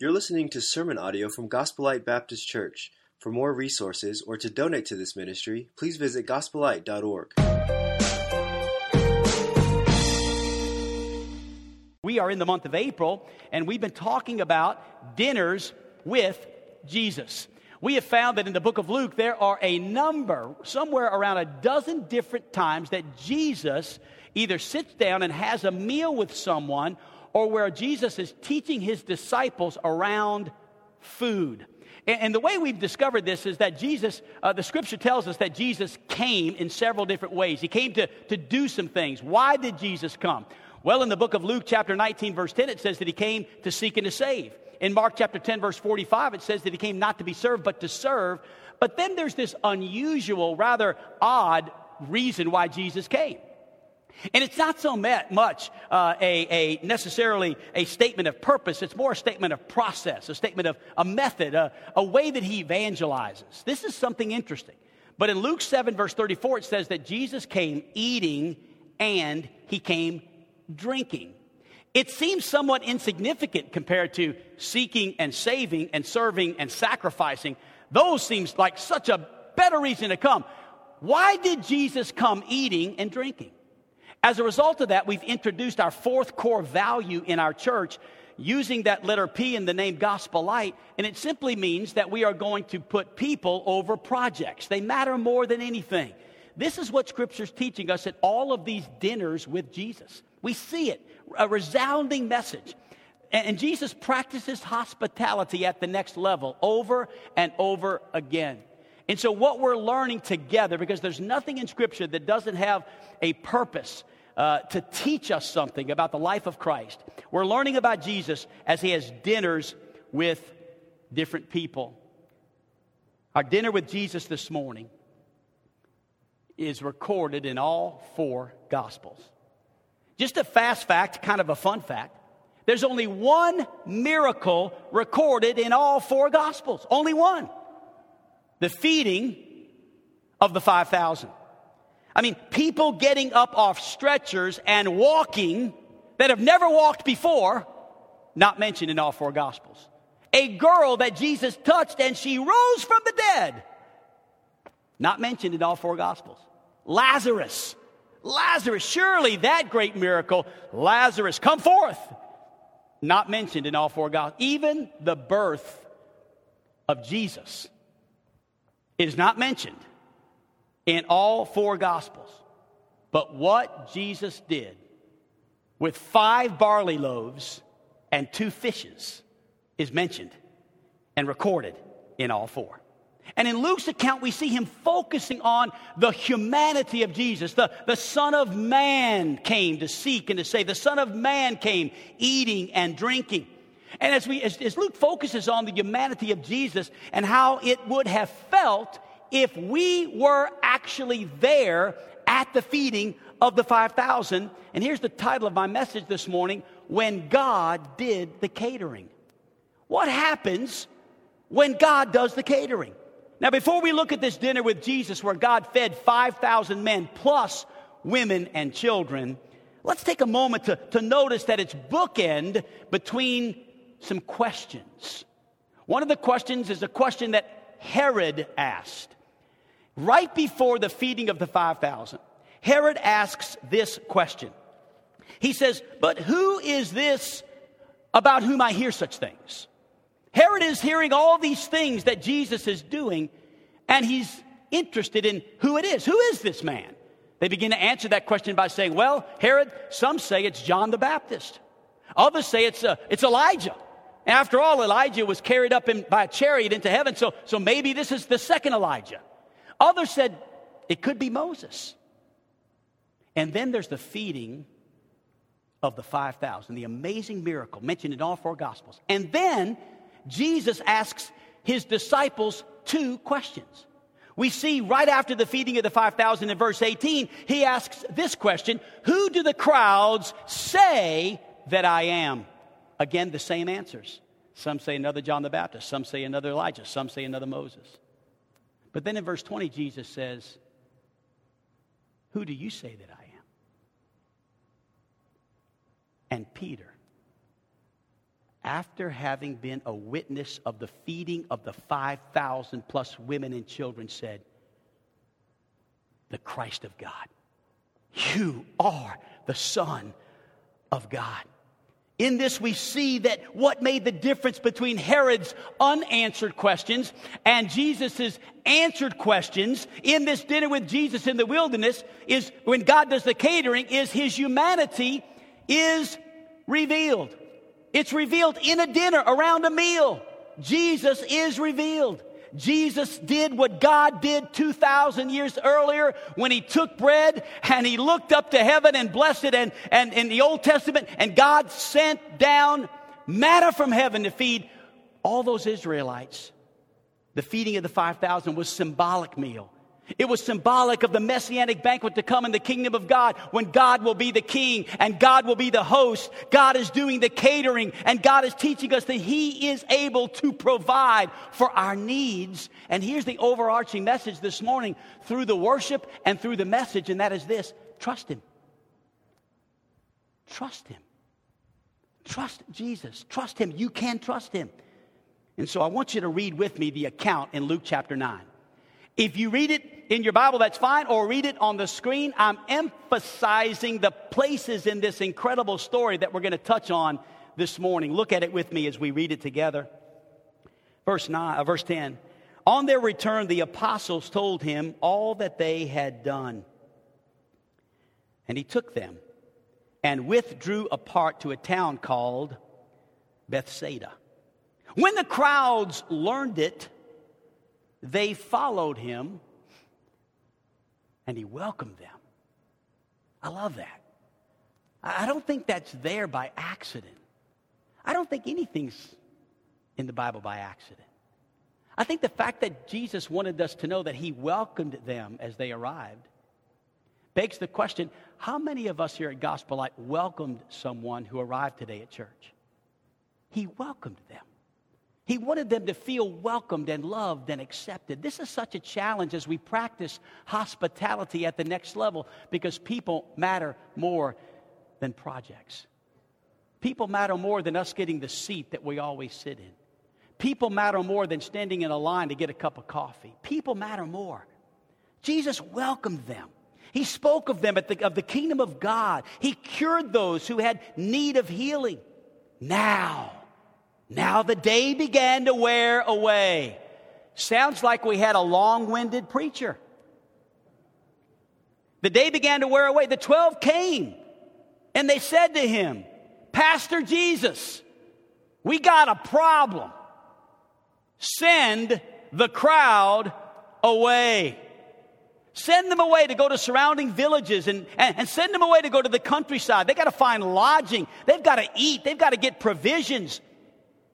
You're listening to sermon audio from Gospel Light Baptist Church. For more resources or to donate to this ministry, please visit gospellight.org. We are in the month of April, and we've been talking about dinners with Jesus. We have found that in the book of Luke, there are a number, somewhere around a dozen different times, that Jesus either sits down and has a meal with someone or where Jesus is teaching his disciples around food. And, the way we've discovered this is that Jesus, uh, the scripture tells us that Jesus came in several different ways. He came to, to do some things. Why did Jesus come? Well, in the book of Luke, chapter 19, verse 10, it says that he came to seek and to save. In Mark chapter 10, verse 45, it says that he came not to be served, but to serve. But then there's this unusual, rather odd reason why Jesus came. And it's not so much uh, a, a, necessarily a statement of purpose, it's more a statement of process, a statement of a method, a, a way that he evangelizes. This is something interesting. But in Luke 7, verse 34, it says that Jesus came eating and he came drinking. It seems somewhat insignificant compared to seeking and saving and serving and sacrificing. Those seems like such a better reason to come. Why did Jesus come eating and drinking? As a result of that, we've introduced our fourth core value in our church using that letter P in the name Gospel Light, and it simply means that we are going to put people over projects. They matter more than anything. This is what Scripture's teaching us at all of these dinners with Jesus. We see it, a resounding message. And Jesus practices hospitality at the next level over and over again. And so, what we're learning together, because there's nothing in Scripture that doesn't have a purpose uh, to teach us something about the life of Christ. We're learning about Jesus as he has dinners with different people. Our dinner with Jesus this morning is recorded in all four Gospels. Just a fast fact, kind of a fun fact. There's only one miracle recorded in all four Gospels. Only one. The feeding of the 5,000. I mean, people getting up off stretchers and walking that have never walked before, not mentioned in all four Gospels. A girl that Jesus touched and she rose from the dead, not mentioned in all four Gospels. Lazarus, Lazarus, surely that great miracle, Lazarus, come forth, not mentioned in all four Gospels. Even the birth of Jesus is not mentioned in all four Gospels. But what Jesus did with five barley loaves and two fishes is mentioned and recorded in all four. And in Luke's account, we see him focusing on the humanity of Jesus. The, the Son of Man came to seek and to save. The Son of Man came eating and drinking. And as, we, as, as Luke focuses on the humanity of Jesus and how it would have felt if we were actually there at the feeding of the 5,000. And here's the title of my message this morning When God Did the Catering. What happens when God does the catering? Now, before we look at this dinner with Jesus where God fed 5,000 men plus women and children, let's take a moment to, to notice that it's bookend between some questions. One of the questions is a question that Herod asked. Right before the feeding of the 5,000, Herod asks this question. He says, But who is this about whom I hear such things? Herod is hearing all these things that Jesus is doing, and he's interested in who it is. Who is this man? They begin to answer that question by saying, Well, Herod, some say it's John the Baptist. Others say it's, uh, it's Elijah. After all, Elijah was carried up in, by a chariot into heaven, so, so maybe this is the second Elijah. Others said it could be Moses. And then there's the feeding of the 5,000, the amazing miracle mentioned in all four Gospels. And then Jesus asks his disciples two questions. We see right after the feeding of the 5,000 in verse 18, he asks this question Who do the crowds say that I am? Again, the same answers. Some say another John the Baptist, some say another Elijah, some say another Moses. But then in verse 20, Jesus says, Who do you say that I am? And Peter, after having been a witness of the feeding of the 5,000 plus women and children, said, The Christ of God. You are the Son of God. In this, we see that what made the difference between Herod's unanswered questions and Jesus' answered questions in this dinner with Jesus in the wilderness is when God does the catering, is his humanity is revealed. It's revealed in a dinner, around a meal. Jesus is revealed. Jesus did what God did 2,000 years earlier when he took bread and he looked up to heaven and blessed it. And, and in the Old Testament, and God sent down manna from heaven to feed all those Israelites. The feeding of the 5,000 was symbolic meal. It was symbolic of the messianic banquet to come in the kingdom of God when God will be the king and God will be the host. God is doing the catering and God is teaching us that He is able to provide for our needs. And here's the overarching message this morning through the worship and through the message, and that is this trust Him. Trust Him. Trust Jesus. Trust Him. You can trust Him. And so I want you to read with me the account in Luke chapter 9. If you read it in your Bible, that's fine, or read it on the screen. I'm emphasizing the places in this incredible story that we're going to touch on this morning. Look at it with me as we read it together. Verse 9, uh, verse 10. On their return, the apostles told him all that they had done. And he took them and withdrew apart to a town called Bethsaida. When the crowds learned it, they followed him and he welcomed them. I love that. I don't think that's there by accident. I don't think anything's in the Bible by accident. I think the fact that Jesus wanted us to know that he welcomed them as they arrived begs the question how many of us here at Gospel Light welcomed someone who arrived today at church? He welcomed them. He wanted them to feel welcomed and loved and accepted. This is such a challenge as we practice hospitality at the next level because people matter more than projects. People matter more than us getting the seat that we always sit in. People matter more than standing in a line to get a cup of coffee. People matter more. Jesus welcomed them. He spoke of them the, of the kingdom of God. He cured those who had need of healing. Now, now the day began to wear away. Sounds like we had a long winded preacher. The day began to wear away. The 12 came and they said to him, Pastor Jesus, we got a problem. Send the crowd away. Send them away to go to surrounding villages and, and, and send them away to go to the countryside. They got to find lodging. They've got to eat. They've got to get provisions.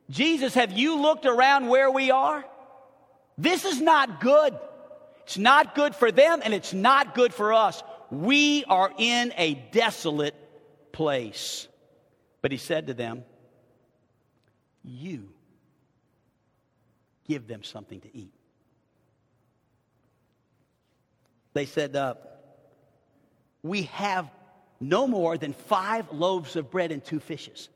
Jesus, have you looked around where we are? This is not good. It's not good for them and it's not good for us. We are in a desolate place. But he said to them, You give them something to eat. They said, uh, We have no more than five loaves of bread and two fishes.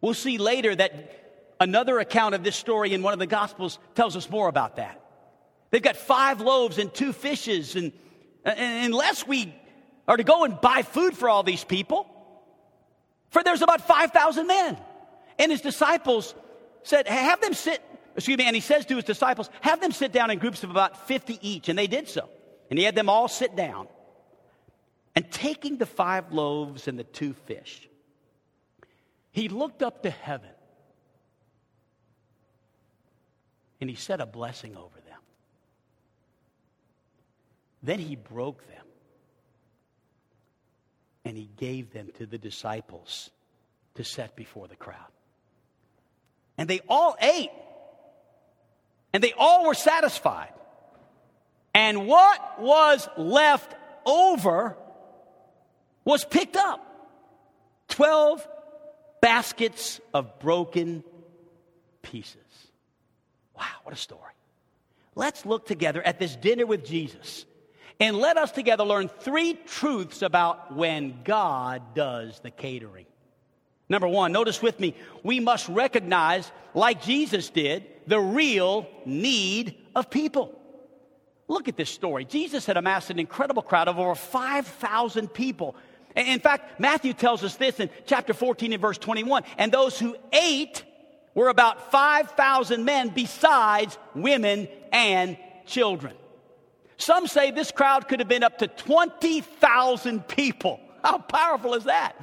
We'll see later that Another account of this story in one of the Gospels tells us more about that. They've got five loaves and two fishes, and, and unless we are to go and buy food for all these people, for there's about 5,000 men. And his disciples said, Have them sit, excuse me, and he says to his disciples, Have them sit down in groups of about 50 each. And they did so. And he had them all sit down. And taking the five loaves and the two fish, he looked up to heaven and he said a blessing over them. Then he broke them and he gave them to the disciples to set before the crowd. And they all ate and they all were satisfied. And what was left over was picked up 12 baskets of broken pieces. Wow, what a story. Let's look together at this dinner with Jesus and let us together learn three truths about when God does the catering. Number one, notice with me, we must recognize, like Jesus did, the real need of people. Look at this story. Jesus had amassed an incredible crowd of over 5,000 people. In fact, Matthew tells us this in chapter 14 and verse 21 and those who ate were about 5,000 men besides women and children. Some say this crowd could have been up to 20,000 people. How powerful is that?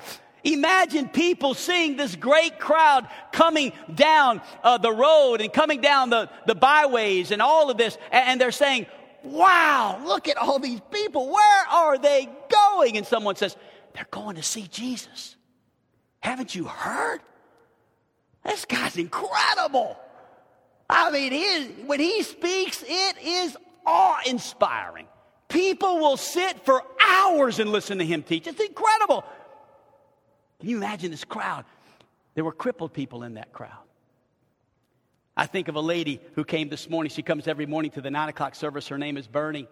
Imagine people seeing this great crowd coming down uh, the road and coming down the, the byways and all of this, and they're saying, Wow, look at all these people. Where are they going? And someone says, They're going to see Jesus. Haven't you heard? This guy's incredible. I mean, when he speaks, it is awe inspiring. People will sit for hours and listen to him teach. It's incredible. Can you imagine this crowd? There were crippled people in that crowd. I think of a lady who came this morning. She comes every morning to the nine o'clock service. Her name is Bernie.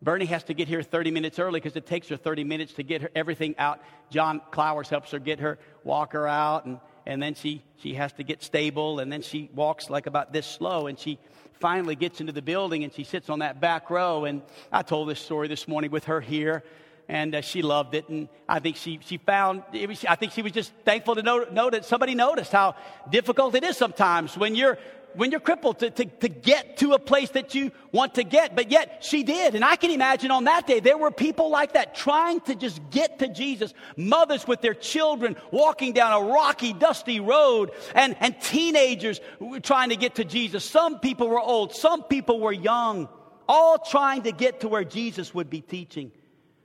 Bernie has to get here 30 minutes early because it takes her 30 minutes to get her everything out. John Clowers helps her get her, walk her out, and, and then she, she has to get stable, and then she walks like about this slow, and she finally gets into the building and she sits on that back row. And I told this story this morning with her here and uh, she loved it. And I think she, she found, was, I think she was just thankful to know, know that somebody noticed how difficult it is sometimes when you're, when you're crippled to, to, to get to a place that you want to get. But yet she did. And I can imagine on that day, there were people like that trying to just get to Jesus. Mothers with their children walking down a rocky, dusty road and, and teenagers trying to get to Jesus. Some people were old. Some people were young, all trying to get to where Jesus would be teaching.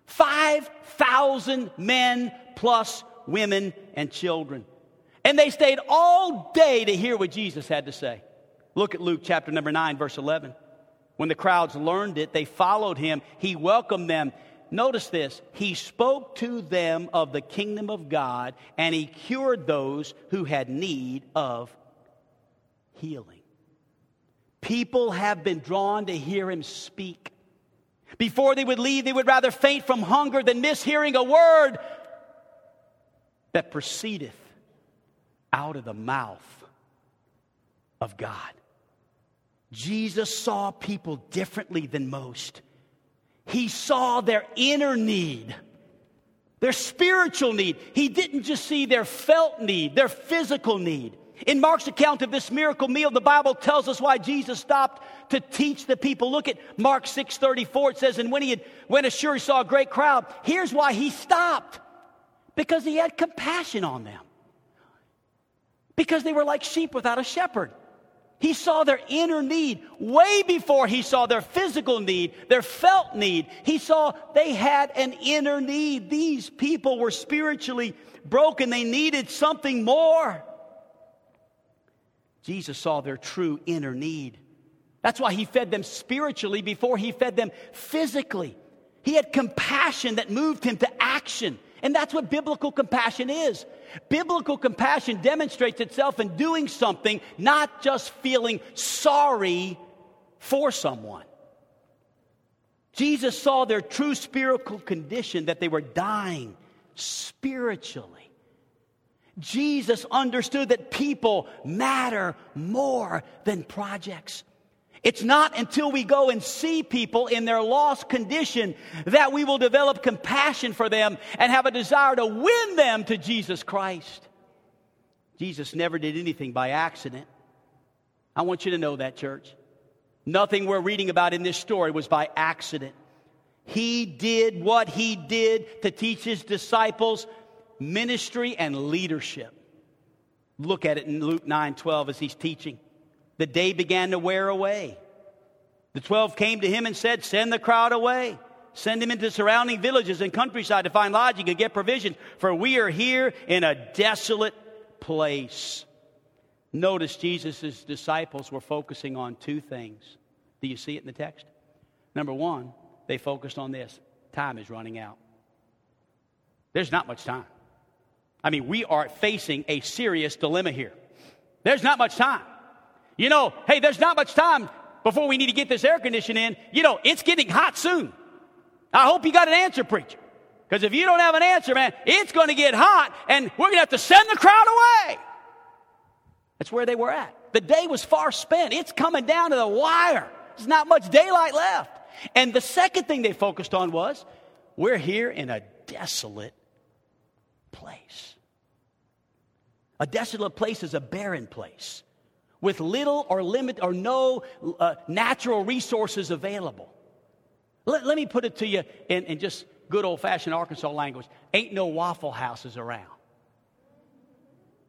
5,000 men plus women and children. And they stayed all day to hear what Jesus had to say. Look at Luke chapter number 9, verse 11. When the crowds learned it, they followed him. He welcomed them. Notice this. He spoke to them of the kingdom of God and he cured those who had need of healing. People have been drawn to hear him speak. Before they would leave, they would rather faint from hunger than miss hearing a word that proceedeth out of the mouth of God. Jesus saw people differently than most. He saw their inner need, their spiritual need. He didn't just see their felt need, their physical need. In Mark's account of this miracle meal, the Bible tells us why Jesus stopped to teach the people. Look at Mark 6:34. It says, and when he had went ashore, he saw a great crowd. Here's why he stopped. Because he had compassion on them. Because they were like sheep without a shepherd. He saw their inner need way before he saw their physical need, their felt need. He saw they had an inner need. These people were spiritually broken. They needed something more. Jesus saw their true inner need. That's why he fed them spiritually before he fed them physically. He had compassion that moved him to action. And that's what biblical compassion is. Biblical compassion demonstrates itself in doing something, not just feeling sorry for someone. Jesus saw their true spiritual condition that they were dying spiritually. Jesus understood that people matter more than projects. It's not until we go and see people in their lost condition that we will develop compassion for them and have a desire to win them to Jesus Christ. Jesus never did anything by accident. I want you to know that, church. Nothing we're reading about in this story was by accident. He did what he did to teach his disciples ministry and leadership. Look at it in Luke 9 12 as he's teaching. The day began to wear away. The 12 came to him and said, Send the crowd away. Send him into surrounding villages and countryside to find lodging and get provisions, for we are here in a desolate place. Notice Jesus' disciples were focusing on two things. Do you see it in the text? Number one, they focused on this time is running out. There's not much time. I mean, we are facing a serious dilemma here. There's not much time. You know, hey, there's not much time before we need to get this air conditioning in. You know, it's getting hot soon. I hope you got an answer, preacher. Because if you don't have an answer, man, it's going to get hot and we're going to have to send the crowd away. That's where they were at. The day was far spent. It's coming down to the wire. There's not much daylight left. And the second thing they focused on was we're here in a desolate place. A desolate place is a barren place with little or limit or no uh, natural resources available. Let, let, me put it to you in, in just good old fashioned Arkansas language ain't no Waffle Houses around.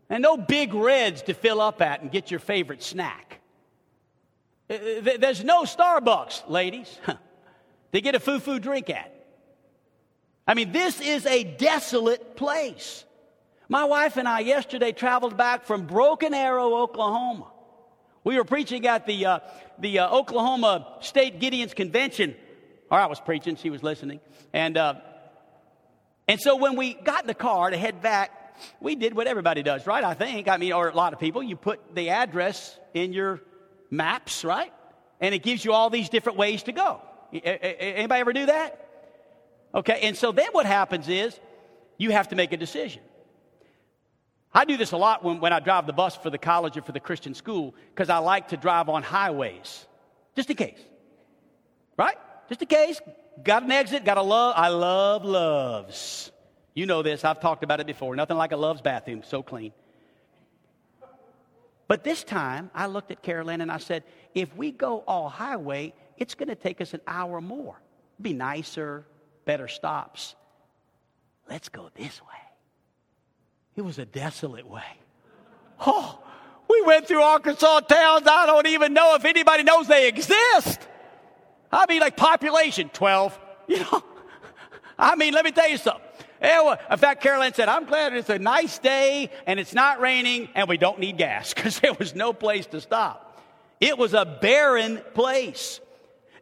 And no big reds to fill up at and get your favorite snack. Uh, uh, there's no Starbucks, ladies, to get a foo foo drink at. I mean, this is a desolate place. My wife and I yesterday traveled back from Broken Arrow, Oklahoma. We were preaching at the, uh, the uh, Oklahoma State Gideon's Convention. Or I was preaching, she was listening. And, uh, and so when we got in the car to head back, we did what everybody does, right? I think. I mean, or a lot of people. You put the address in your maps, right? And it gives you all these different ways to go. Anybody ever do that? Okay, and so then what happens is you have to make a decision. I do this a lot when, when I drive the bus for the college or for the Christian school because I like to drive on highways, just in case. Right? Just in case. Got an exit, got a love. I love Love's. You know this, I've talked about it before. Nothing like a Love's bathroom, so clean. But this time, I looked at Carolyn and I said, if we go all highway, it's going to take us an hour more. Be nicer, better stops. Let's go this way. It was a desolate way. Oh, we went through Arkansas towns. I don't even know if anybody knows they exist. I mean, like population 12. You know, I mean, let me tell you something. In fact, Carolyn said, I'm glad it's a nice day and it's not raining and we don't need gas because there was no place to stop. It was a barren place.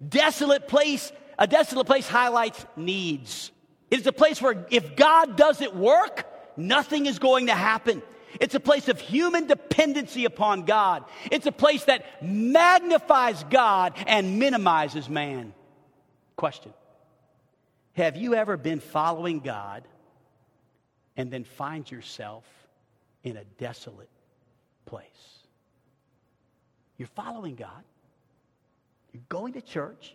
Desolate place, a desolate place highlights needs. It is a place where if God doesn't work, nothing is going to happen. It's a place of human dependency upon God. It's a place that magnifies God and minimizes man. Question Have you ever been following God and then find yourself in a desolate place? You're following God, you're going to church,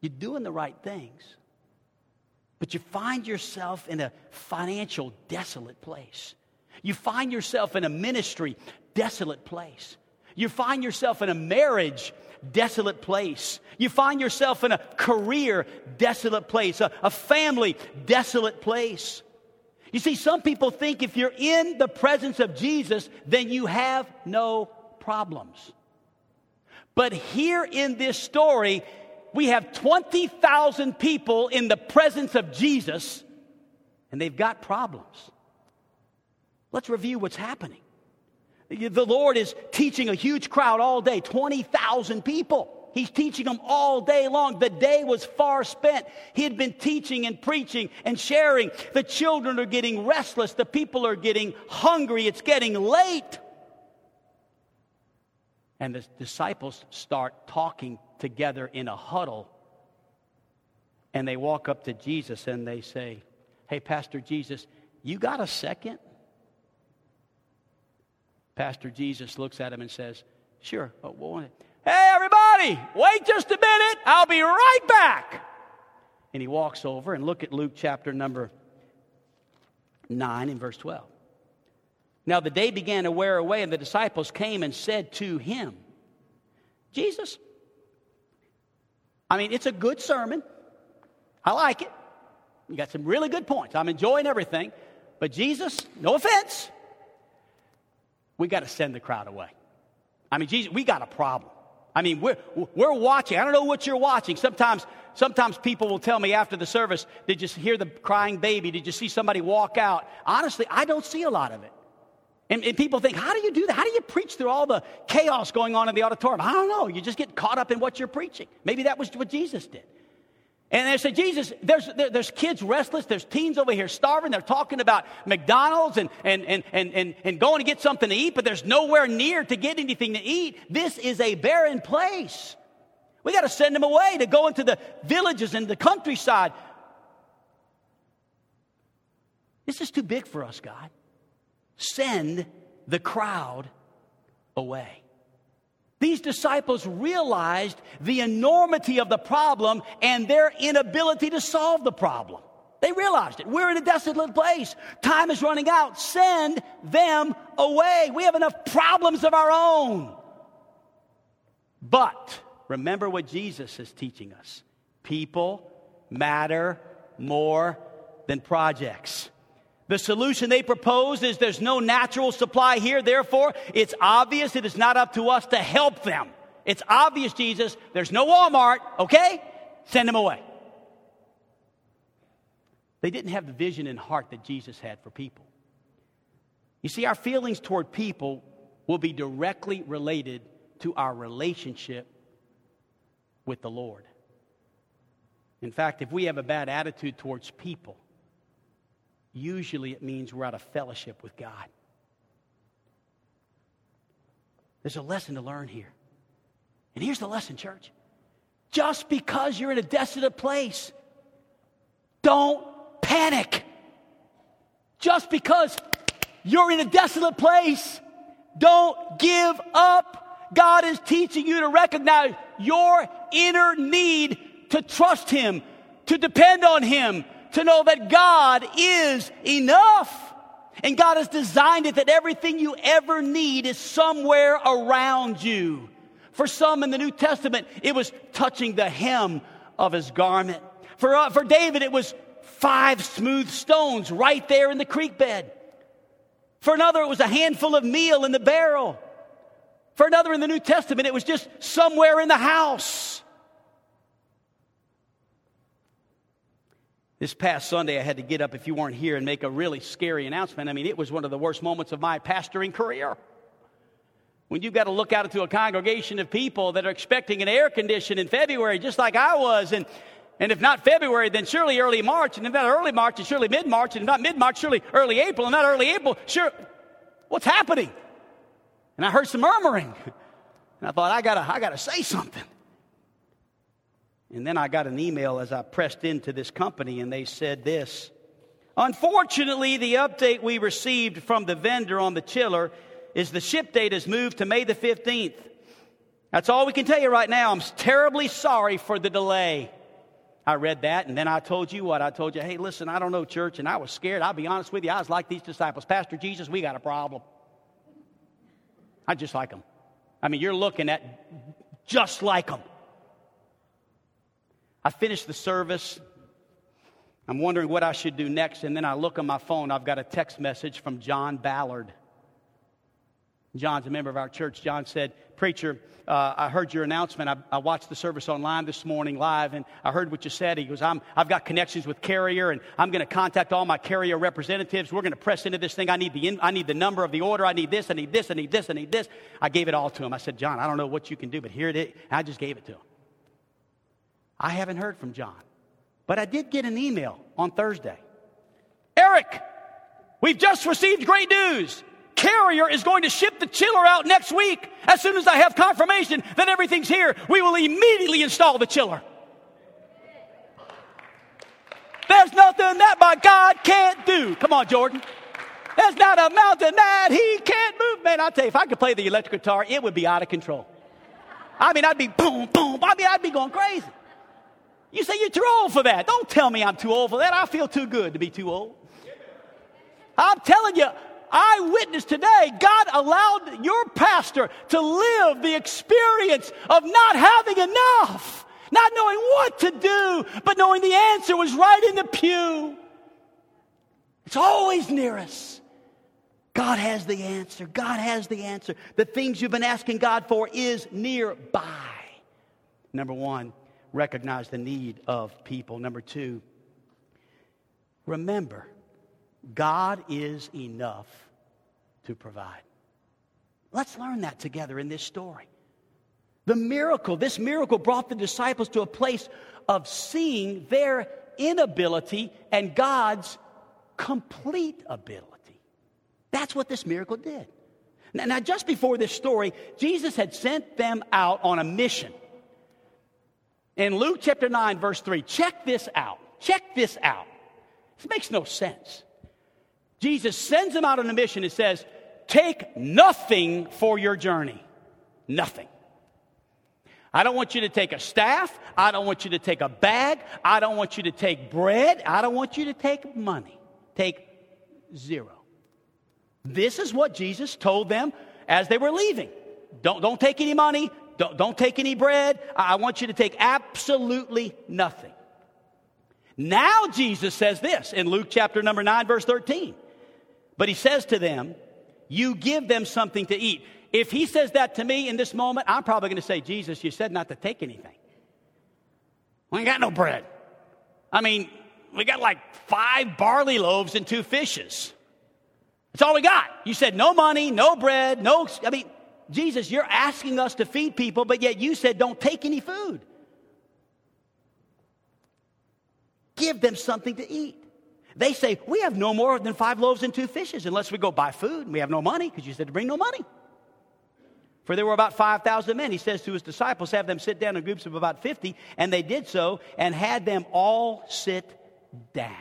you're doing the right things but you find yourself in a financial desolate place. You find yourself in a ministry desolate place. You find yourself in a marriage desolate place. You find yourself in a career desolate place, a, a family desolate place. You see, some people think if you're in the presence of Jesus, then you have no problems. But here in this story, we have 20,000 people in the presence of Jesus, and they've got problems. Let's review what's happening. The Lord is teaching a huge crowd all day 20,000 people. He's teaching them all day long. The day was far spent. He had been teaching and preaching and sharing. The children are getting restless. The people are getting hungry. It's getting late. And the disciples start talking together in a huddle. And they walk up to Jesus and they say, Hey, Pastor Jesus, you got a second? Pastor Jesus looks at him and says, Sure. Oh, hey, everybody, wait just a minute. I'll be right back. And he walks over and look at Luke chapter number 9 and verse 12. Now the day began to wear away, and the disciples came and said to him, Jesus, I mean, it's a good sermon. I like it. You got some really good points. I'm enjoying everything. But Jesus, no offense, we got to send the crowd away. I mean, Jesus, we got a problem. I mean, we're, we're watching. I don't know what you're watching. Sometimes, sometimes people will tell me after the service, did you hear the crying baby? Did you see somebody walk out? Honestly, I don't see a lot of it. And, and, people think, how do you do that? How do you preach through all the chaos going on in the auditorium? I don't know. You just get caught up in what you're preaching. Maybe that was what Jesus did. And they say, Jesus, there's, there, there's kids restless. There's teens over here starving. They're talking about McDonald's and, and, and, and, and, and going to get something to eat, but there's nowhere near to get anything to eat. This is a barren place. We got to send them away to go into the villages and the countryside. This is too big for us, God. Send the crowd away. These disciples realized the enormity of the problem and their inability to solve the problem. They realized it. We're in a desolate place. Time is running out. Send them away. We have enough problems of our own. But remember what Jesus is teaching us people matter more than projects. The solution they propose is there's no natural supply here, therefore, it's obvious it is not up to us to help them. It's obvious, Jesus, there's no Walmart, okay? Send them away. They didn't have the vision and heart that Jesus had for people. You see, our feelings toward people will be directly related to our relationship with the Lord. In fact, if we have a bad attitude towards people, usually it means we're out of fellowship with God. There's a lesson to learn here. And here's the lesson, church. Just because you're in a desolate place, don't panic. Just because you're in a desolate place, don't give up. God is teaching you to recognize your inner need to trust Him, to depend on Him, to know that God is enough. And God has designed it that everything you ever need is somewhere around you. For some in the New Testament, it was touching the hem of his garment. For, uh, for David, it was five smooth stones right there in the creek bed. For another, it was a handful of meal in the barrel. For another, in the New Testament, it was just somewhere in the house. This past Sunday, I had to get up, if you weren't here, and make a really scary announcement. I mean, it was one of the worst moments of my pastoring career. When you've got to look out into a congregation of people that are expecting an air condition in February, just like I was, and, and if not February, then surely early March, and if not early March, then surely mid March, and if not mid March, surely early April, and not early April, sure, what's happening? And I heard some murmuring. And I thought, I gotta, I gotta say something. And then I got an email as I pressed into this company, and they said this Unfortunately, the update we received from the vendor on the chiller is the ship date has moved to May the 15th. That's all we can tell you right now. I'm terribly sorry for the delay. I read that, and then I told you what? I told you, hey, listen, I don't know church, and I was scared. I'll be honest with you. I was like these disciples. Pastor Jesus, we got a problem. I just like them. I mean, you're looking at just like them. I finished the service. I'm wondering what I should do next. And then I look on my phone. I've got a text message from John Ballard. John's a member of our church. John said, Preacher, uh, I heard your announcement. I, I, watched the service online this morning live, and I heard what you said. He goes, I'm, I've got connections with Carrier, and I'm going to contact all my Carrier representatives. We're going to press into this thing. I need, the in, I need the number of the order. I need this. I need this. I need this. I need this. I gave it all to him. I said, John, I don't know what you can do, but here it is. I just gave it to him. I haven't heard from John. But I did get an email on Thursday. Eric, we've just received great news. Carrier is going to ship the chiller out next week. As soon as I have confirmation that everything's here, we will immediately install the chiller. There's nothing that my God can't do. Come on, Jordan. There's not a mountain that he can't move. Man, I'll tell you, if I could play the electric guitar, it would be out of control. I mean, I'd be boom, boom. I mean, I'd be going crazy. You say you're too old for that. Don't tell me I'm too old for that. I feel too good to be too old. I'm telling you, I witnessed today, God allowed your pastor to live the experience of not having enough, not knowing what to do, but knowing the answer was right in the pew. It's always near us. God has the answer. God has the answer. The things you've been asking God for is nearby. Number one, recognize the need of people. Number two, remember, God is enough to provide. Let's learn that together in this story. The miracle, this miracle brought the disciples to a place of seeing their inability and God's complete ability. That's what this miracle did. Now, just before this story, Jesus had sent them out on a mission. In Luke chapter 9, verse 3, check this out. Check this out. This makes no sense. Jesus sends them out on a mission and says, Take nothing for your journey. Nothing. I don't want you to take a staff. I don't want you to take a bag. I don't want you to take bread. I don't want you to take money. Take zero. This is what Jesus told them as they were leaving. Don't, don't take any money. Don't, don't take any bread. I want you to take absolutely nothing. Now Jesus says this in Luke chapter number 9, verse 13. But he says to them, You give them something to eat. If he says that to me in this moment, I'm probably going to say, Jesus, you said not to take anything. We ain't got no bread. I mean, we got like five barley loaves and two fishes. That's all we got. You said no money, no bread, no. I mean, Jesus, you're asking us to feed people, but yet you said don't take any food. Give them something to eat. They say, We have no more than five loaves and two fishes unless we go buy food and we have no money because you said to bring no money. For there were about 5,000 men. He says to his disciples, Have them sit down in groups of about 50. And they did so and had them all sit down.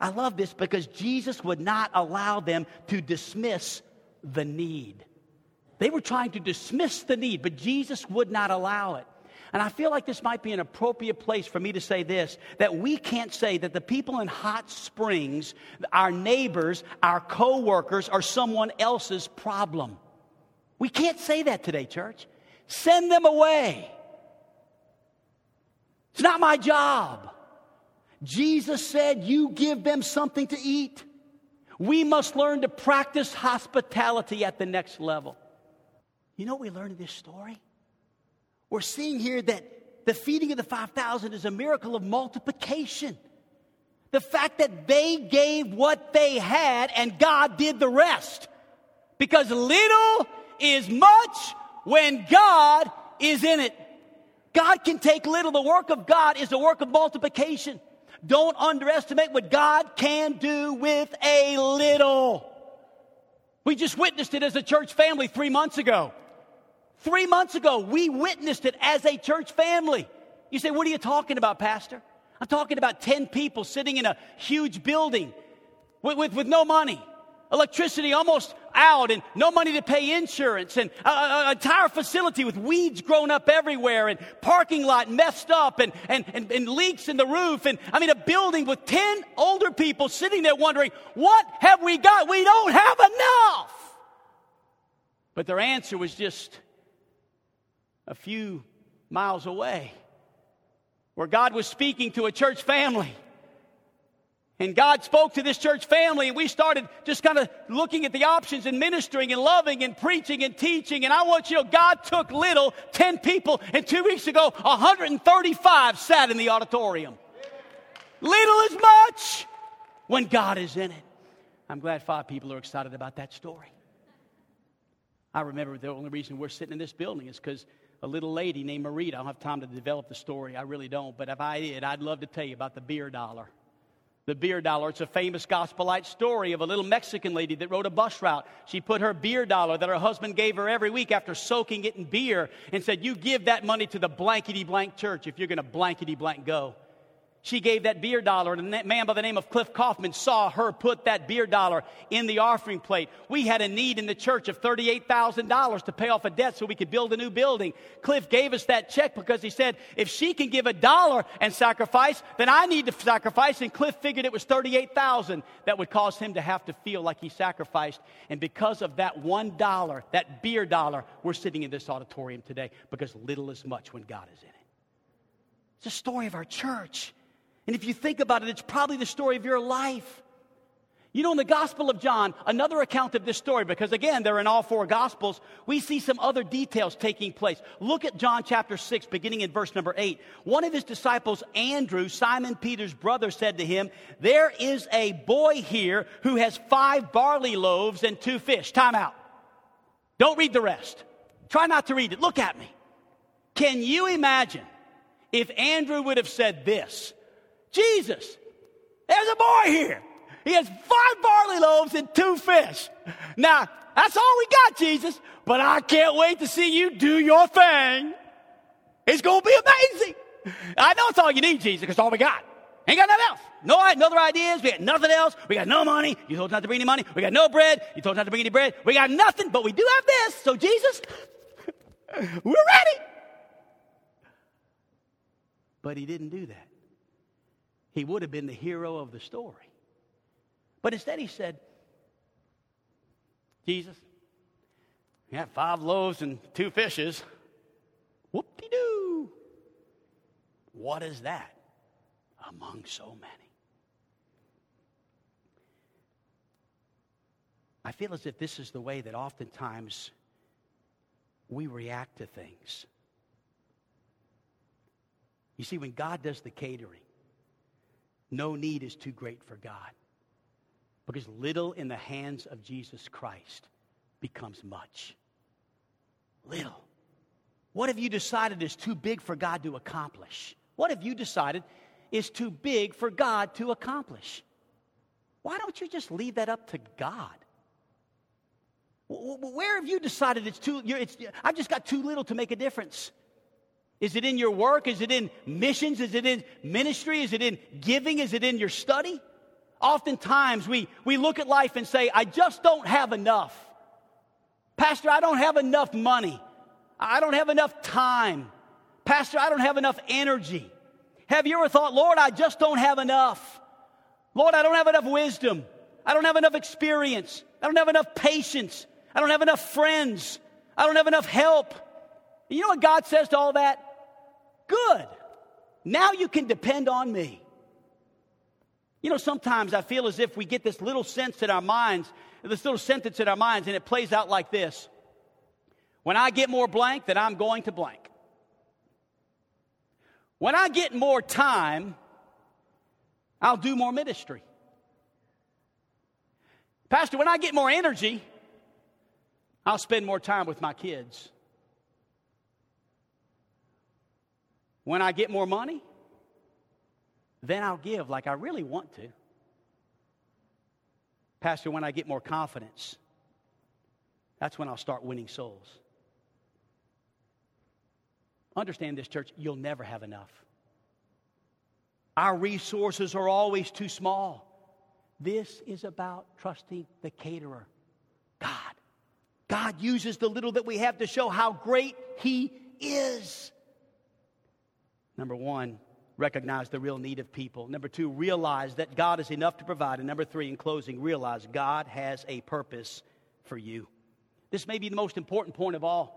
I love this because Jesus would not allow them to dismiss the need. They were trying to dismiss the need, but Jesus would not allow it. And I feel like this might be an appropriate place for me to say this that we can't say that the people in Hot Springs, our neighbors, our coworkers, are someone else's problem. We can't say that today, church. Send them away. It's not my job. Jesus said, You give them something to eat. We must learn to practice hospitality at the next level. You know what we learned in this story? We're seeing here that the feeding of the 5,000 is a miracle of multiplication. The fact that they gave what they had and God did the rest. Because little is much when God is in it. God can take little. The work of God is a work of multiplication. Don't underestimate what God can do with a little. We just witnessed it as a church family three months ago. Three months ago, we witnessed it as a church family. You say, What are you talking about, Pastor? I'm talking about 10 people sitting in a huge building with, with, with no money, electricity almost out, and no money to pay insurance, and an entire facility with weeds grown up everywhere, and parking lot messed up, and, and, and, and leaks in the roof. And I mean, a building with 10 older people sitting there wondering, What have we got? We don't have enough. But their answer was just, a few miles away where God was speaking to a church family. And God spoke to this church family, and we started just kind of looking at the options and ministering and loving and preaching and teaching. And I want you to know, God took little, 10 people, and two weeks ago, 135 sat in the auditorium. Little is much when God is in it. I'm glad five people are excited about that story. I remember the only reason we're sitting in this building is because a little lady named Marita. I don't have time to develop the story. I really don't. But if I did, I'd love to tell you about the beer dollar. The beer dollar. It's a famous Gospel Light story of a little Mexican lady that rode a bus route. She put her beer dollar that her husband gave her every week after soaking it in beer and said, You give that money to the blankety blank church if you're going to blankety blank go. She gave that beer dollar, and a man by the name of Cliff Kaufman saw her put that beer dollar in the offering plate. We had a need in the church of $38,000 to pay off a debt so we could build a new building. Cliff gave us that check because he said, if she can give a dollar and sacrifice, then I need to sacrifice. And Cliff figured it was $38,000 that would cause him to have to feel like he sacrificed. And because of that one dollar, that beer dollar, we're sitting in this auditorium today because little is much when God is in it. It's a story of our church. And if you think about it, it's probably the story of your life. You know, in the Gospel of John, another account of this story, because again, they're in all four Gospels, we see some other details taking place. Look at John chapter 6, beginning in verse number 8. One of his disciples, Andrew, Simon Peter's brother, said to him, There is a boy here who has five barley loaves and two fish. Time out. Don't read the rest. Try not to read it. Look at me. Can you imagine if Andrew would have said this? Jesus, there's a boy here. He has five barley loaves and two fish. Now, that's all we got, Jesus, but I can't wait to see you do your thing. It's going to be amazing. I know it's all you need, Jesus, because all we got. Ain't got nothing else. No, no other ideas. We got nothing else. We got no money. You told us not to bring any money. We got no bread. You told us not to bring any bread. We got nothing, but we do have this. So, Jesus, we're ready. But he didn't do that. He would have been the hero of the story. But instead, he said, Jesus, you have five loaves and two fishes. Whoop de doo. What is that among so many? I feel as if this is the way that oftentimes we react to things. You see, when God does the catering, no need is too great for God. Because little in the hands of Jesus Christ becomes much. Little. What have you decided is too big for God to accomplish? What have you decided is too big for God to accomplish? Why don't you just leave that up to God? Where have you decided it's too, it's, I've just got too little to make a difference? Is it in your work? Is it in missions? Is it in ministry? Is it in giving? Is it in your study? Oftentimes we, we look at life and say, I just don't have enough. Pastor, I don't have enough money. I don't have enough time. Pastor, I don't have enough energy. Have you ever thought, Lord, I just don't have enough? Lord, I don't have enough wisdom. I don't have enough experience. I don't have enough patience. I don't have enough friends. I don't have enough help. You know what God says to all that? Good. Now you can depend on me. You know, sometimes I feel as if we get this little sense in our minds, this little sentence in our minds, and it plays out like this When I get more blank, then I'm going to blank. When I get more time, I'll do more ministry. Pastor, when I get more energy, I'll spend more time with my kids. When I get more money, then I'll give like I really want to. Pastor, when I get more confidence, that's when I'll start winning souls. Understand this, church, you'll never have enough. Our resources are always too small. This is about trusting the caterer, God. God uses the little that we have to show how great He is. Number one, recognize the real need of people. Number two, realize that God is enough to provide. And number three, in closing, realize God has a purpose for you. This may be the most important point of all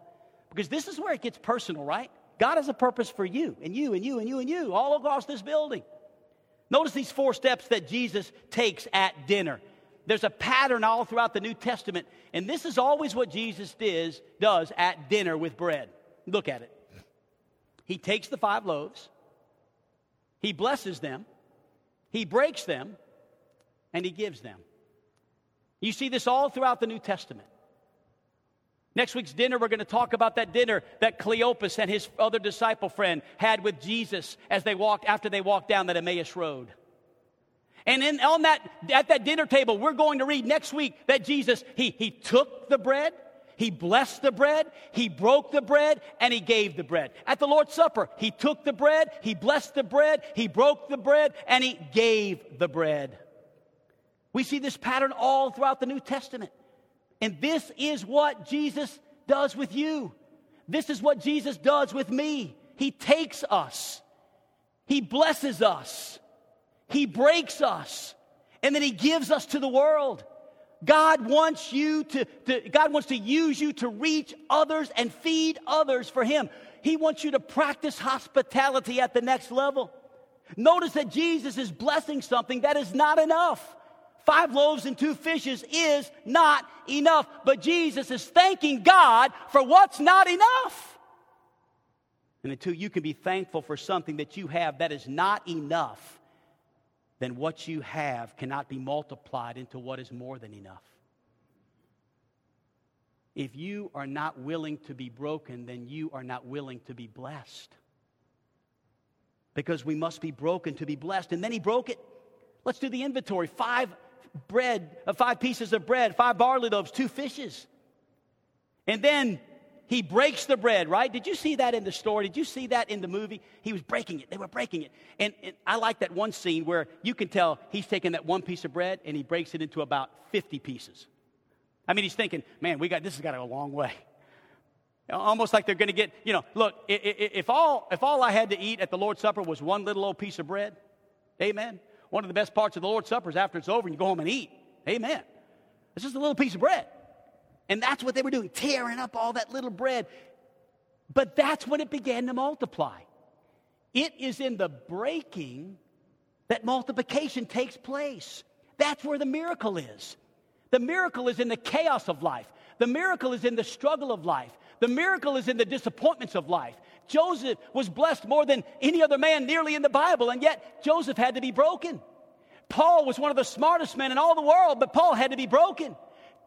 because this is where it gets personal, right? God has a purpose for you and you and you and you and you all across this building. Notice these four steps that Jesus takes at dinner. There's a pattern all throughout the New Testament, and this is always what Jesus does, does at dinner with bread. Look at it. He takes the five loaves, he blesses them, he breaks them, and he gives them. You see this all throughout the New Testament. Next week's dinner, we're going to talk about that dinner that Cleopas and his other disciple friend had with Jesus as they walked after they walked down that Emmaus road. And in, on that, at that dinner table, we're going to read next week that Jesus, he, he took the bread, he blessed the bread, he broke the bread, and he gave the bread. At the Lord's Supper, he took the bread, he blessed the bread, he broke the bread, and he gave the bread. We see this pattern all throughout the New Testament. And this is what Jesus does with you. This is what Jesus does with me. He takes us, He blesses us, He breaks us, and then He gives us to the world. God wants you to, to, God wants to use you to reach others and feed others for Him. He wants you to practice hospitality at the next level. Notice that Jesus is blessing something that is not enough. Five loaves and two fishes is not enough. But Jesus is thanking God for what's not enough. And until you can be thankful for something that you have that is not enough, then what you have cannot be multiplied into what is more than enough. If you are not willing to be broken, then you are not willing to be blessed. Because we must be broken to be blessed. And then he broke it. Let's do the inventory. Five bread, uh, five pieces of bread, five barley loaves, two fishes. And then he breaks the bread, right? Did you see that in the story? Did you see that in the movie? He was breaking it. They were breaking it. And, and, I like that one scene where you can tell he's taking that one piece of bread and he breaks it into about 50 pieces. I mean, he's thinking, man, we got this has got a long way. Almost like they're going to get, you know, look, if all, if all I had to eat at the Lord's Supper was one little old piece of bread, amen. One of the best parts of the Lord's Supper is after it's over and you go home and eat. Amen. It's just a little piece of bread. And that's what they were doing, tearing up all that little bread. But that's when it began to multiply. It is in the breaking that multiplication takes place. That's where the miracle is. The miracle is in the chaos of life. The miracle is in the struggle of life. The miracle is in the disappointments of life. Joseph was blessed more than any other man nearly in the Bible, and yet Joseph had to be broken. Paul was one of the smartest men in all the world, but Paul had to be broken.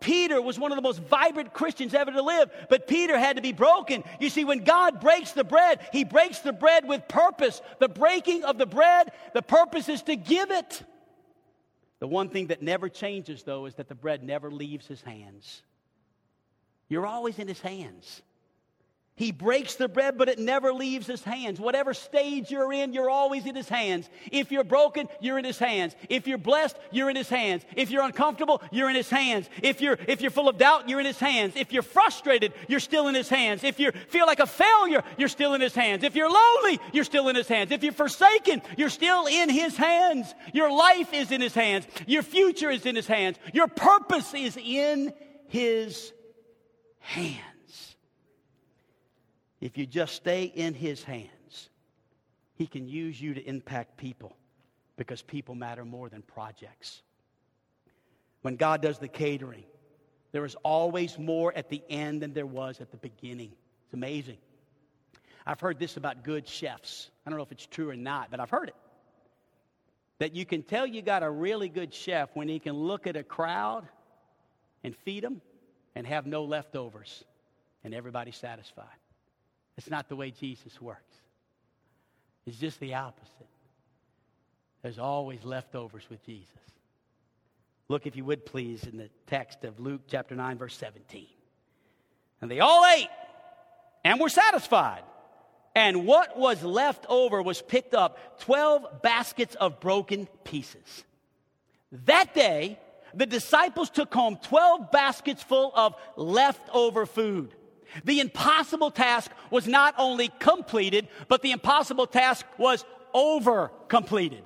Peter was one of the most vibrant Christians ever to live, but Peter had to be broken. You see, when God breaks the bread, he breaks the bread with purpose. The breaking of the bread, the purpose is to give it. The one thing that never changes, though, is that the bread never leaves his hands. You're always in his hands. He breaks the bread, but it never leaves his hands. Whatever stage you're in, you're always in his hands. If you're broken, you're in his hands. If you're blessed, you're in his hands. If you're uncomfortable, you're in his hands. If you're, if you're full of doubt, you're in his hands. If you're frustrated, you're still in his hands. If you feel like a failure, you're still in his hands. If you're lonely, you're still in his hands. If you're forsaken, you're still in his hands. Your life is in his hands. Your future is in his hands. Your purpose is in his hands if you just stay in His hands, He can use you to impact people because people matter more than projects. When God does the catering, there is always more at the end than there was at the beginning. It's amazing. I've heard this about good chefs. I don't know if it's true or not, but I've heard it. That you can tell you got a really good chef when he can look at a crowd and feed them and have no leftovers and everybody satisfied. It's not the way Jesus works. It's just the opposite. There's always leftovers with Jesus. Look, if you would please, in the text of Luke chapter 9, verse 17. And they all ate and were satisfied. And what was left over was picked up 12 baskets of broken pieces. That day, the disciples took home 12 baskets full of leftover food. The impossible task was not only completed, but the impossible task was over completed.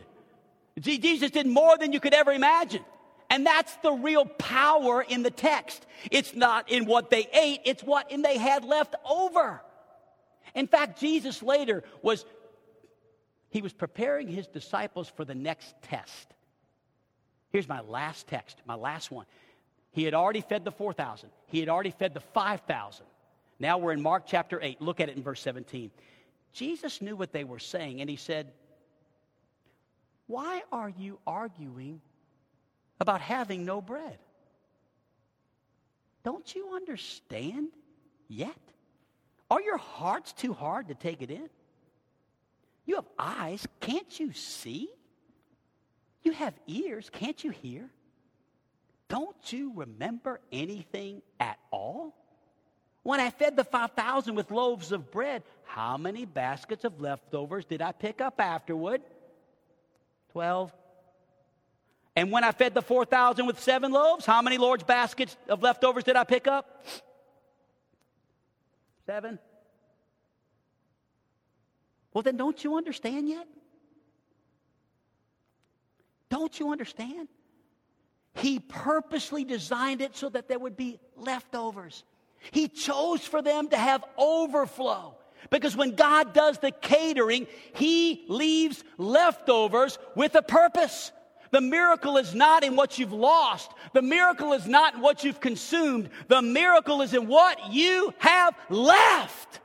Jesus did more than you could ever imagine. And that's the real power in the text. It's not in what they ate, it's what in they had left over. In fact, Jesus later was he was preparing his disciples for the next test. Here's my last text, my last one. He had already fed the 4,000. He had already fed the 5,000. Now we're in Mark chapter 8. Look at it in verse 17. Jesus knew what they were saying, and he said, Why are you arguing about having no bread? Don't you understand yet? Are your hearts too hard to take it in? You have eyes, can't you see? You have ears, can't you hear? Don't you remember anything at all? When I fed the 5,000 with loaves of bread, how many baskets of leftovers did I pick up afterward? 12. And when I fed the 4,000 with seven loaves, how many Lord's baskets of leftovers did I pick up? Seven. Well, then don't you understand yet? Don't you understand? He purposely designed it so that there would be leftovers. He chose for them to have overflow. Because when God does the catering, He leaves leftovers with a purpose. The miracle is not in what you've lost. The miracle is not in what you've consumed. The miracle is in what you have left.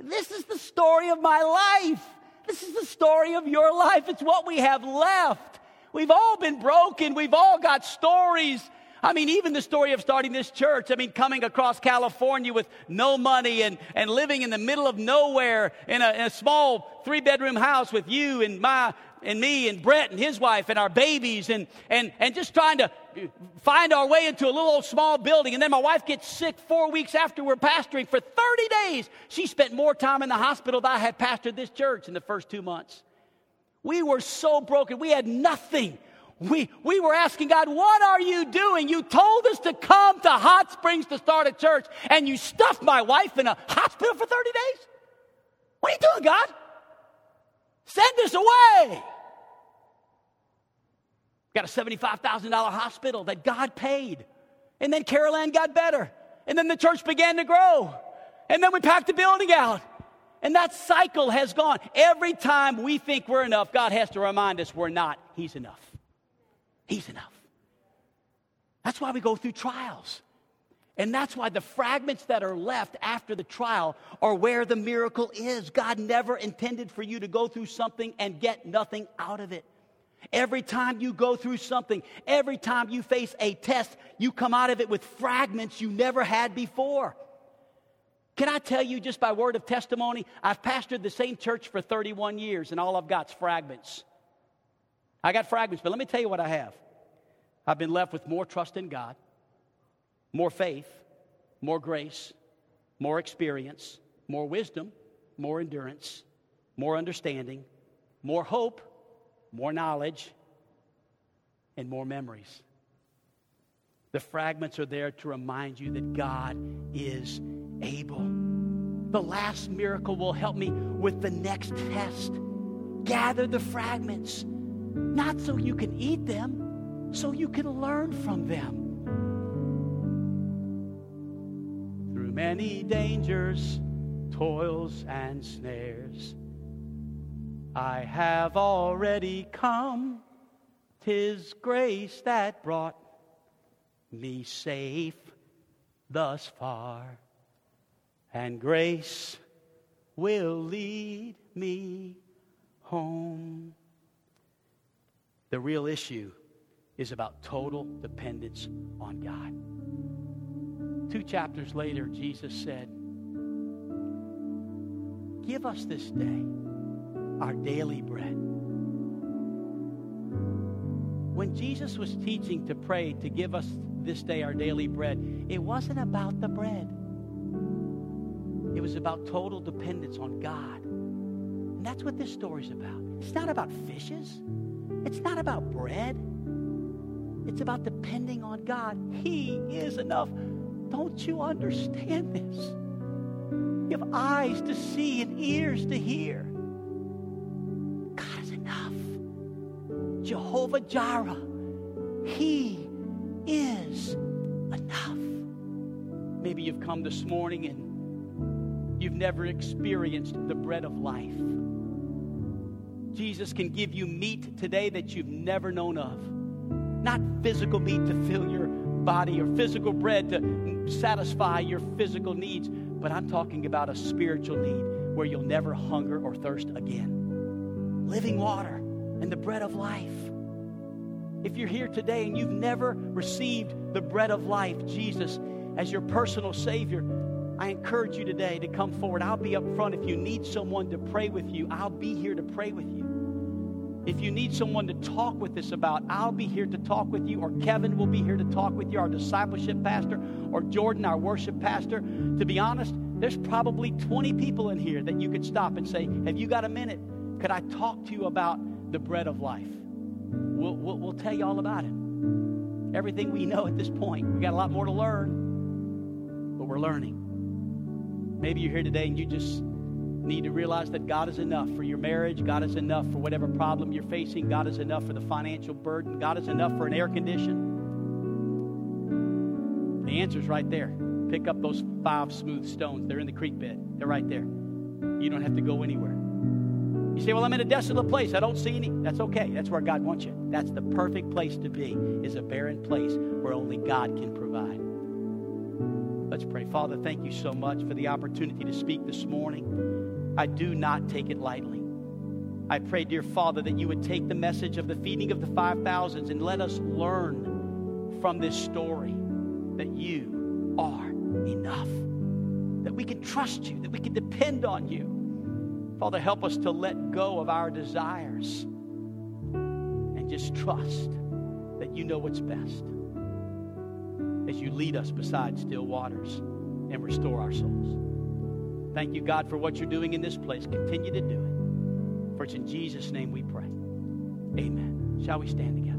This is the story of my life. This is the story of your life. It's what we have left. We've all been broken. We've all got stories. I mean, even the story of starting this church, I mean, coming across California with no money and, and living in the middle of nowhere in a, in a small three bedroom house with you and my and me and Brett and his wife and our babies and, and, and just trying to find our way into a little old small building. And then my wife gets sick four weeks after we're pastoring. For 30 days, she spent more time in the hospital than I had pastored this church in the first two months. We were so broken. We had nothing. We, we were asking God, what are you doing? You told us to come to Hot Springs to start a church, and you stuffed my wife in a hospital for 30 days? What are you doing, God? Send us away. Got a $75,000 hospital that God paid. And then Carol Ann got better. And then the church began to grow. And then we packed the building out. And that cycle has gone. Every time we think we're enough, God has to remind us we're not. He's enough. He's enough. That's why we go through trials. And that's why the fragments that are left after the trial are where the miracle is. God never intended for you to go through something and get nothing out of it. Every time you go through something, every time you face a test, you come out of it with fragments you never had before. Can I tell you just by word of testimony? I've pastored the same church for 31 years, and all I've got is fragments. I got fragments, but let me tell you what I have. I've been left with more trust in God, more faith, more grace, more experience, more wisdom, more endurance, more understanding, more hope, more knowledge, and more memories. The fragments are there to remind you that God is able. The last miracle will help me with the next test. Gather the fragments, not so you can eat them, so you can learn from them. Through many dangers, toils, and snares I have already come. Tis grace that brought me safe thus far, and grace will lead me home. The real issue is about total dependence on God. Two chapters later, Jesus said, Give us this day our daily bread. When Jesus was teaching to pray to give us this day our daily bread, it wasn't about the bread. It was about total dependence on God. And that's what this story's about. It's not about fishes. It's not about bread. It's about depending on God. He is enough. Don't you understand this? You have eyes to see and ears to hear. God is enough. Jehovah Jireh. He is enough. Maybe you've come this morning and you've never experienced the bread of life. Jesus can give you meat today that you've never known of. Not physical meat to fill your body or physical bread to satisfy your physical needs, but I'm talking about a spiritual need where you'll never hunger or thirst again. Living water and the bread of life. If you're here today and you've never received the bread of life, Jesus, as your personal Savior, I encourage you today to come forward. I'll be up front. If you need someone to pray with you, I'll be here to pray with you. If you need someone to talk with us about, I'll be here to talk with you, or Kevin will be here to talk with you, our discipleship pastor, or Jordan, our worship pastor. To be honest, there's probably 20 people in here that you could stop and say, Have you got a minute? Could I talk to you about the bread of life. We'll, we'll, we'll tell you all about it. Everything we know at this point. We got a lot more to learn, but we're learning. Maybe you're here today and you just need to realize that God is enough for your marriage. God is enough for whatever problem you're facing. God is enough for the financial burden. God is enough for an air condition. The answer's right there. Pick up those five smooth stones. They're in the creek bed. They're right there. You don't have to go anywhere. You say, Well, I'm in a desolate place. I don't see any. That's okay. That's where God wants you. That's the perfect place to be, is a barren place where only God can provide. Let's pray. Father, thank you so much for the opportunity to speak this morning. I do not take it lightly. I pray, dear Father, that you would take the message of the feeding of the 5,000s and let us learn from this story that you are enough, that we can trust you, that we can depend on you Father, help us to let go of our desires and just trust that you know what's best. as you lead us beside still waters and restore our souls. Thank you, God, for what you're doing in this place. Continue to do it. For it's in Jesus' name we pray. Amen. Shall we stand together?